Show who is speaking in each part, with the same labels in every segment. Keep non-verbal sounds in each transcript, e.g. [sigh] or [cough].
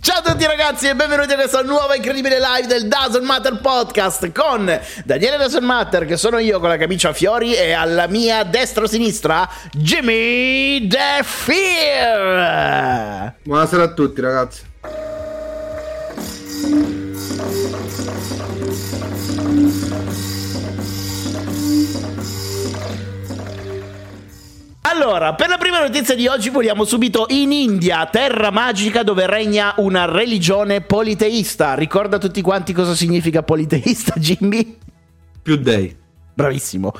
Speaker 1: Ciao a tutti ragazzi e benvenuti a questa nuova incredibile live del Doesn't Matter Podcast con Daniele Doesn't Matter che sono io con la camicia a fiori e alla mia destra o sinistra Jimmy The Fear.
Speaker 2: Buonasera a tutti ragazzi.
Speaker 1: Allora, per la prima notizia di oggi vogliamo subito in India, terra magica dove regna una religione politeista. Ricorda tutti quanti cosa significa politeista, Jimmy?
Speaker 2: Più dei.
Speaker 1: Bravissimo.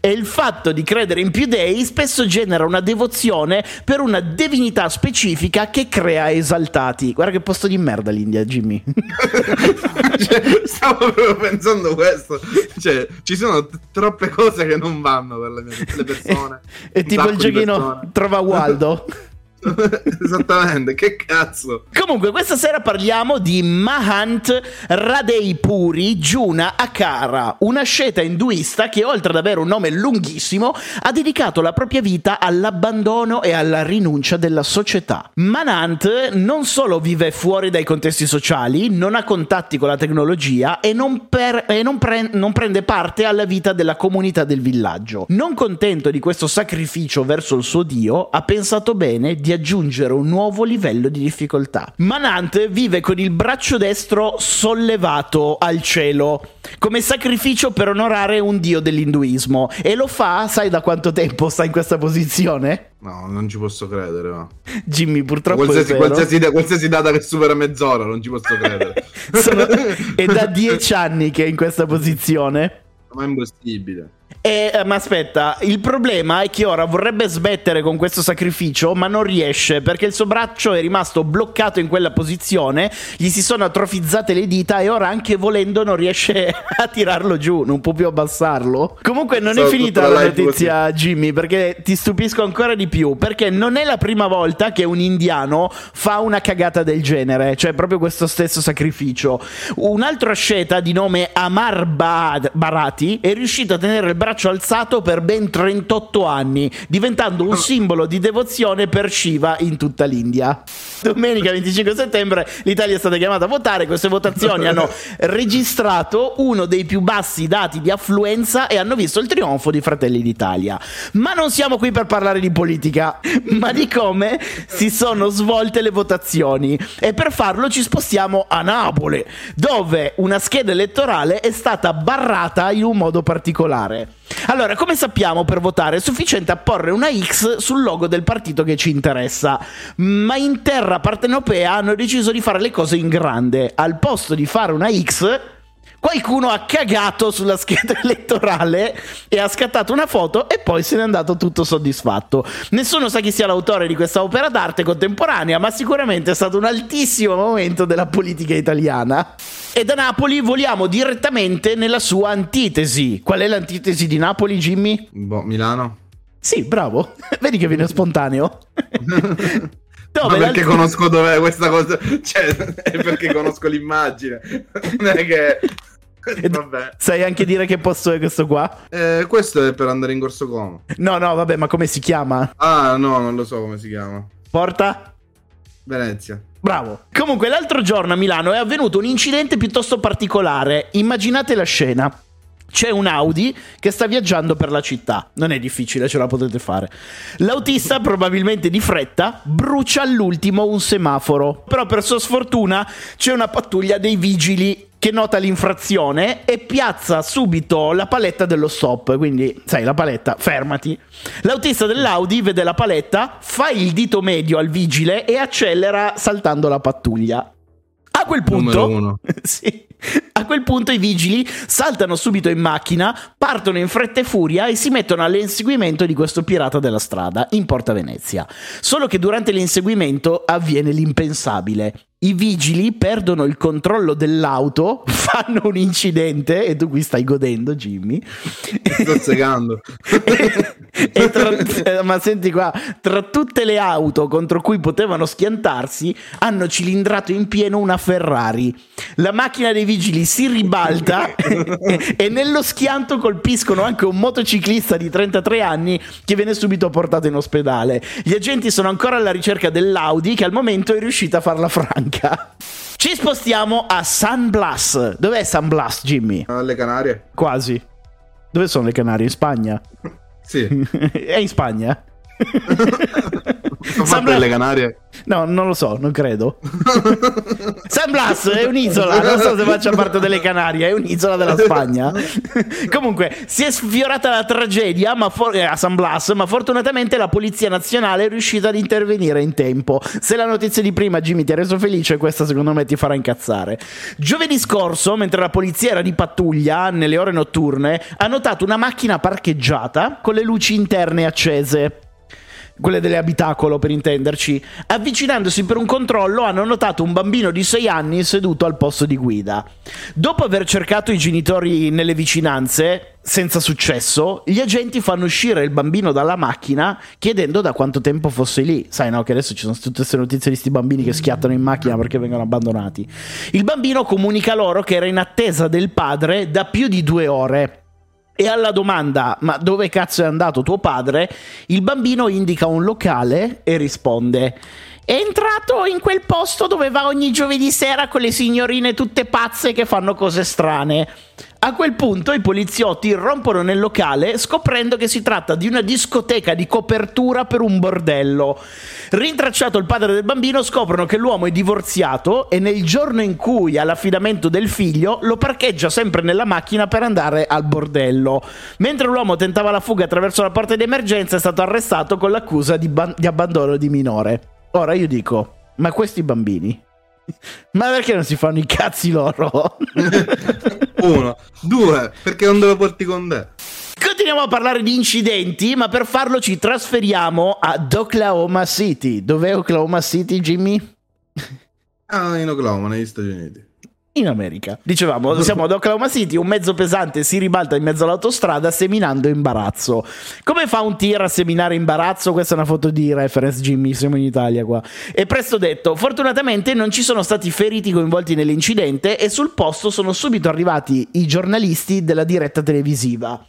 Speaker 1: E il fatto di credere in più dei spesso genera una devozione per una divinità specifica che crea esaltati. Guarda che posto di merda l'India, Jimmy. [laughs]
Speaker 2: cioè, stavo proprio pensando questo. Cioè, ci sono t- troppe cose che non vanno per le, mie, le persone. [laughs]
Speaker 1: È tipo il giochino Trova Waldo. [laughs] [laughs]
Speaker 2: Esattamente, che cazzo.
Speaker 1: Comunque, questa sera parliamo di Mahant Radeipuri Juna Akara, una sceta induista che, oltre ad avere un nome lunghissimo, ha dedicato la propria vita all'abbandono e alla rinuncia della società. Manant non solo vive fuori dai contesti sociali, non ha contatti con la tecnologia e non, per, e non, pre, non prende parte alla vita della comunità del villaggio. Non contento di questo sacrificio verso il suo dio, ha pensato bene di aggiungere un nuovo livello di difficoltà. Manant vive con il braccio destro sollevato al cielo come sacrificio per onorare un dio dell'induismo e lo fa, sai da quanto tempo sta in questa posizione?
Speaker 2: No, non ci posso credere. Ma.
Speaker 1: Jimmy, purtroppo
Speaker 2: qualsiasi, qualsiasi, qualsiasi, data che supera mezz'ora, non ci posso credere. [laughs]
Speaker 1: Sono, è da dieci anni che è in questa posizione.
Speaker 2: Ma è impossibile.
Speaker 1: E, eh, ma aspetta, il problema è che ora vorrebbe smettere con questo sacrificio, ma non riesce perché il suo braccio è rimasto bloccato in quella posizione, gli si sono atrofizzate le dita e ora anche volendo non riesce [laughs] a tirarlo giù, non può più abbassarlo. Comunque non
Speaker 2: So,
Speaker 1: è finita la notizia, Jimmy, perché ti stupisco ancora di più, perché non è la prima volta che un indiano fa una cagata del genere, cioè proprio questo stesso sacrificio. Un altro asceta di nome Amar Ba- Barati è riuscito a tenere il braccio alzato per ben 38 anni, diventando un simbolo di devozione per Shiva in tutta l'India. Domenica 25 settembre l'Italia è stata chiamata a votare, queste votazioni hanno [laughs] registrato uno dei più bassi dati di affluenza e hanno visto il trionfo di Fratelli d'Italia. Ma non siamo qui per parlare di politica, ma di come si sono svolte le votazioni e per farlo ci spostiamo a Napoli, dove una scheda elettorale è stata barrata in un modo particolare. Allora, come sappiamo per votare è sufficiente apporre una X sul logo del partito che ci interessa, ma in terra partenopea hanno deciso di fare le cose in grande. Al posto di fare una X, qualcuno ha cagato sulla scheda [laughs] elettorale e ha scattato una foto e poi se n'è andato tutto soddisfatto. Nessuno sa chi sia l'autore di questa opera d'arte contemporanea, ma sicuramente è stato un altissimo momento della politica italiana. E da Napoli voliamo direttamente nella sua antitesi. Qual è l'antitesi di Napoli, Jimmy?
Speaker 2: Boh, Milano?
Speaker 1: Sì, bravo. [laughs] Vedi che viene spontaneo. [laughs]
Speaker 2: Ma perché conosco dov'è questa cosa? [laughs] Cioè, è perché conosco l'immagine. Non è che. [laughs] Vabbè.
Speaker 1: Sai anche dire che posto è questo qua?
Speaker 2: Eh, questo è per andare in Corso Como.
Speaker 1: No, no, vabbè, ma come si chiama?
Speaker 2: Ah, no, non lo so come si chiama.
Speaker 1: Porta?
Speaker 2: Venezia.
Speaker 1: Bravo. Comunque, l'altro giorno a Milano è avvenuto un incidente piuttosto particolare. Immaginate la scena. C'è un Audi che sta viaggiando per la città. Non è difficile, ce la potete fare. L'autista, probabilmente di fretta, brucia all'ultimo un semaforo. Però, per sua sfortuna, c'è una pattuglia dei vigili che nota l'infrazione e piazza subito la paletta dello stop. Quindi, sai, la paletta, fermati. L'autista dell'Audi vede la paletta, fa il dito medio al vigile e accelera saltando la pattuglia. A quel punto, [laughs] sì, a quel punto i vigili saltano subito in macchina, partono in fretta e furia e si mettono all'inseguimento di questo pirata della strada in Porta Venezia. Solo che durante l'inseguimento avviene l'impensabile. I vigili perdono il controllo dell'auto, [laughs] fanno un incidente e tu qui stai godendo, Jimmy.
Speaker 2: Sto segando. [laughs]
Speaker 1: tra, [laughs] ma senti qua, tra tutte le auto contro cui potevano schiantarsi, hanno cilindrato in pieno una Ferrari. La macchina dei vigili si ribalta [laughs] e, e nello schianto colpiscono anche un motociclista di 33 anni che viene subito portato in ospedale. Gli agenti sono ancora alla ricerca dell'Audi che al momento è riuscita a farla franca. Ci spostiamo a San Blas. Dov'è San Blas, Jimmy?
Speaker 2: Alle Canarie.
Speaker 1: Quasi. Dove sono le Canarie? In Spagna? [laughs]
Speaker 2: Sì. [laughs]
Speaker 1: è in Spagna? [laughs]
Speaker 2: Sono fatte delle Canarie?
Speaker 1: No, non lo so, non credo. [laughs] San Blas è un'isola, non so se faccia parte delle Canarie, è un'isola della Spagna. [laughs] Comunque, si è sfiorata la tragedia ma for- a San Blas, ma fortunatamente la Polizia Nazionale è riuscita ad intervenire in tempo. Se la notizia di prima Jimmy ti ha reso felice, questa secondo me ti farà incazzare. Giovedì scorso, mentre la polizia era di pattuglia nelle ore notturne, ha notato una macchina parcheggiata con le luci interne accese quelle delle abitacolo per intenderci, avvicinandosi per un controllo hanno notato un bambino di 6 anni seduto al posto di guida. Dopo aver cercato i genitori nelle vicinanze, senza successo, gli agenti fanno uscire il bambino dalla macchina chiedendo da quanto tempo fosse lì. Sai no che adesso ci sono tutte queste notizie di questi bambini che schiattano in macchina perché vengono abbandonati. Il bambino comunica loro che era in attesa del padre da più di due ore. E alla domanda, ma dove cazzo è andato tuo padre? Il bambino indica un locale e risponde. È entrato in quel posto dove va ogni giovedì sera con le signorine tutte pazze che fanno cose strane. A quel punto i poliziotti irrompono nel locale scoprendo che si tratta di una discoteca di copertura per un bordello. Rintracciato il padre del bambino scoprono che l'uomo è divorziato e nel giorno in cui ha l'affidamento del figlio lo parcheggia sempre nella macchina per andare al bordello. Mentre l'uomo tentava la fuga attraverso la porta di emergenza è stato arrestato con l'accusa di, ban- di abbandono di minore. Ora io dico, ma questi bambini [laughs] ma perché non si fanno i cazzi loro? [laughs]
Speaker 2: Uno. Due, perché non te lo porti con te?
Speaker 1: Continuiamo a parlare di incidenti, ma per farlo ci trasferiamo ad Oklahoma City. Dov'è Oklahoma City, Jimmy?
Speaker 2: Ah, in Oklahoma, negli Stati Uniti
Speaker 1: in America. Dicevamo, siamo ad Oklahoma City, un mezzo pesante si ribalta in mezzo all'autostrada seminando imbarazzo. Come fa un tir a seminare imbarazzo? Questa è una foto di reference Jimmy, siamo in Italia qua. E presto detto, fortunatamente non ci sono stati feriti coinvolti nell'incidente e sul posto sono subito arrivati i giornalisti della diretta televisiva.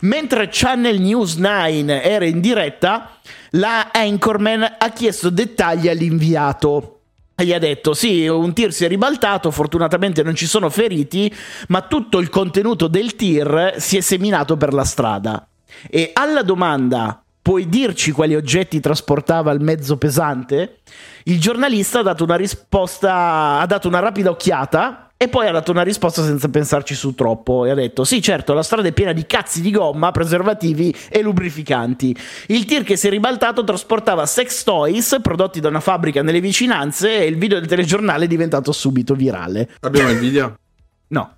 Speaker 1: Mentre Channel News 9 era in diretta, la Anchorman ha chiesto dettagli all'inviato gli ha detto sì, un tir si è ribaltato, fortunatamente non ci sono feriti, ma tutto il contenuto del tir si è seminato per la strada. E alla domanda puoi dirci quali oggetti trasportava il mezzo pesante? Il giornalista ha dato una risposta, ha dato una rapida occhiata e poi ha dato una risposta senza pensarci su troppo e ha detto: Sì, certo, la strada è piena di cazzi di gomma, preservativi e lubrificanti. Il tir che si è ribaltato trasportava sex toys prodotti da una fabbrica nelle vicinanze e il video del telegiornale è diventato subito virale.
Speaker 2: Abbiamo il video? [laughs]
Speaker 1: No.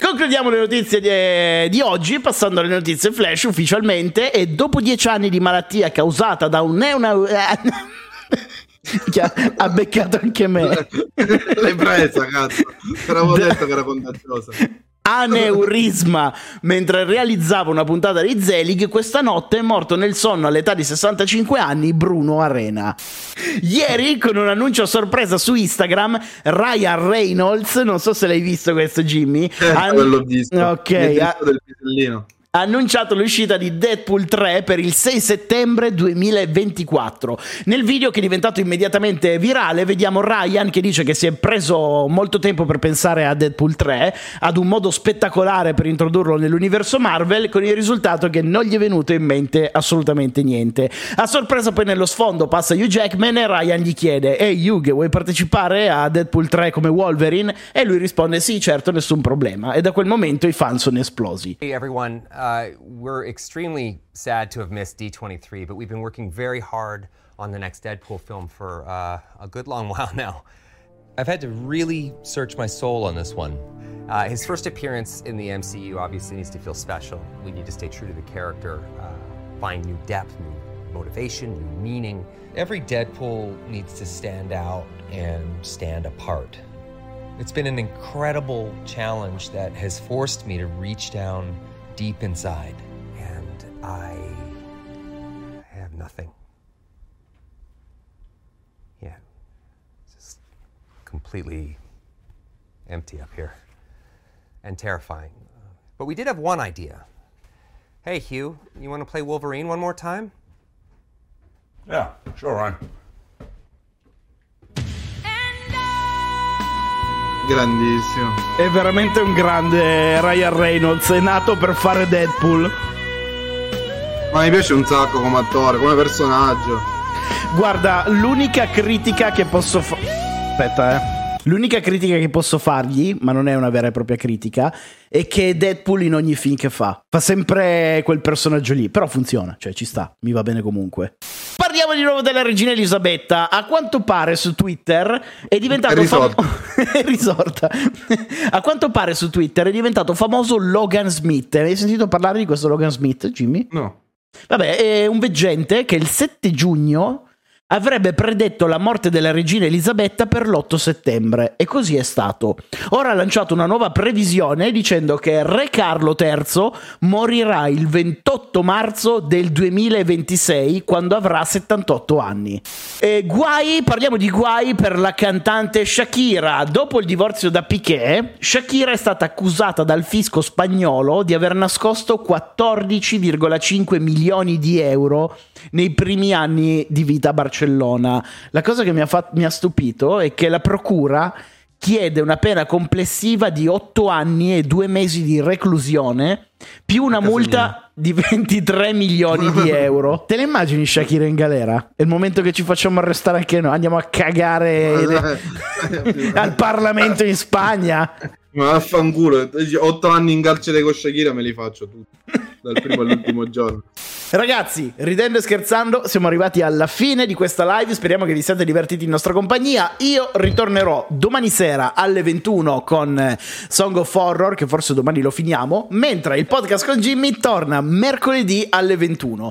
Speaker 1: Concludiamo le notizie di, di, oggi passando alle notizie flash ufficialmente e dopo dieci anni di malattia causata da un neona... [laughs] [laughs] ha, ha, beccato anche me. [laughs]
Speaker 2: L'hai presa, cazzo. Te l'avevo detto che era contagiosa.
Speaker 1: Aneurisma. Mentre realizzava una puntata di Zelig questa notte è morto nel sonno all'età di 65 anni Bruno Arena. Ieri con un annuncio a sorpresa su Instagram Ryan Reynolds non so se l'hai visto questo Jimmy?
Speaker 2: Eh, an- l'ho visto.
Speaker 1: Ok
Speaker 2: visto del pisellino
Speaker 1: ha annunciato l'uscita di Deadpool 3 per il 6 settembre 2024. Nel video che è diventato immediatamente virale vediamo Ryan che dice che si è preso molto tempo per pensare a Deadpool 3, ad un modo spettacolare per introdurlo nell'universo Marvel, con il risultato che non gli è venuto in mente assolutamente niente. A sorpresa poi nello sfondo passa Hugh Jackman e Ryan gli chiede Ehi Hugh, vuoi partecipare a Deadpool 3 come Wolverine? E lui risponde sì, certo, nessun problema. E da quel momento i fan sono esplosi.
Speaker 3: Hey everyone, uh... Uh, we're extremely sad to have missed D23, but we've been working very hard on the next Deadpool film for uh, a good long [laughs] while now.
Speaker 4: I've had to really search my soul on this one.
Speaker 3: Uh, his first appearance in the MCU obviously needs to feel special. We need to stay true to the character, uh, find new depth, new motivation, new meaning.
Speaker 4: Every Deadpool needs to stand out and stand apart. It's been an incredible challenge that has forced me to reach down deep inside.
Speaker 3: And I have nothing. Yeah, It's just completely empty up here and terrifying. But we did have one idea. Hey, Hugh, you want to play Wolverine one more time?
Speaker 5: Yeah, sure, Ryan.
Speaker 2: Grandissimo.
Speaker 1: È veramente un grande Ryan Reynolds, è nato per fare Deadpool.
Speaker 2: Ma mi piace un sacco come attore, come personaggio.
Speaker 1: Guarda, l'unica critica che posso fare... Aspetta, eh. L'unica critica che posso fargli, ma non è una vera e propria critica, è che Deadpool in ogni film che fa. Fa sempre quel personaggio lì, però funziona, cioè ci sta, mi va bene comunque. Parliamo di nuovo della regina Elisabetta. A quanto pare su Twitter è diventato
Speaker 2: È risorta.
Speaker 1: fam- [laughs] è risorta. A quanto pare su Twitter è diventato famoso Logan Smith. Hai sentito parlare di questo Logan Smith, Jimmy?
Speaker 2: No.
Speaker 1: Vabbè, è un veggente che il 7 giugno avrebbe predetto la morte della regina Elisabetta per l'8 settembre e così è stato. Ora ha lanciato una nuova previsione dicendo che Re Carlo III morirà il 28 marzo del 2026 quando avrà 78 anni. E guai, parliamo di guai per la cantante Shakira. Dopo il divorzio da Piquet, Shakira è stata accusata dal fisco spagnolo di aver nascosto 14,5 milioni di euro nei primi anni di vita a Barcellona. La cosa che mi ha, fat- mi ha stupito è che la procura chiede una pena complessiva di 8 anni e 2 mesi di reclusione più una multa di 23 milioni di [laughs] euro. Te le immagini Shakira in galera? È il momento che ci facciamo arrestare anche noi, andiamo a cagare le- [laughs] al Parlamento in Spagna.
Speaker 2: Ma vaffanculo, otto anni in carcere con Shakira me li faccio tutti, dal primo [laughs] all'ultimo giorno.
Speaker 1: Ragazzi, ridendo e scherzando, siamo arrivati alla fine di questa live. Speriamo che vi siate divertiti in nostra compagnia. Io ritornerò domani sera alle 21 con eh, Song of Horror, che forse domani lo finiamo. Mentre il podcast con Jimmy torna mercoledì alle 21.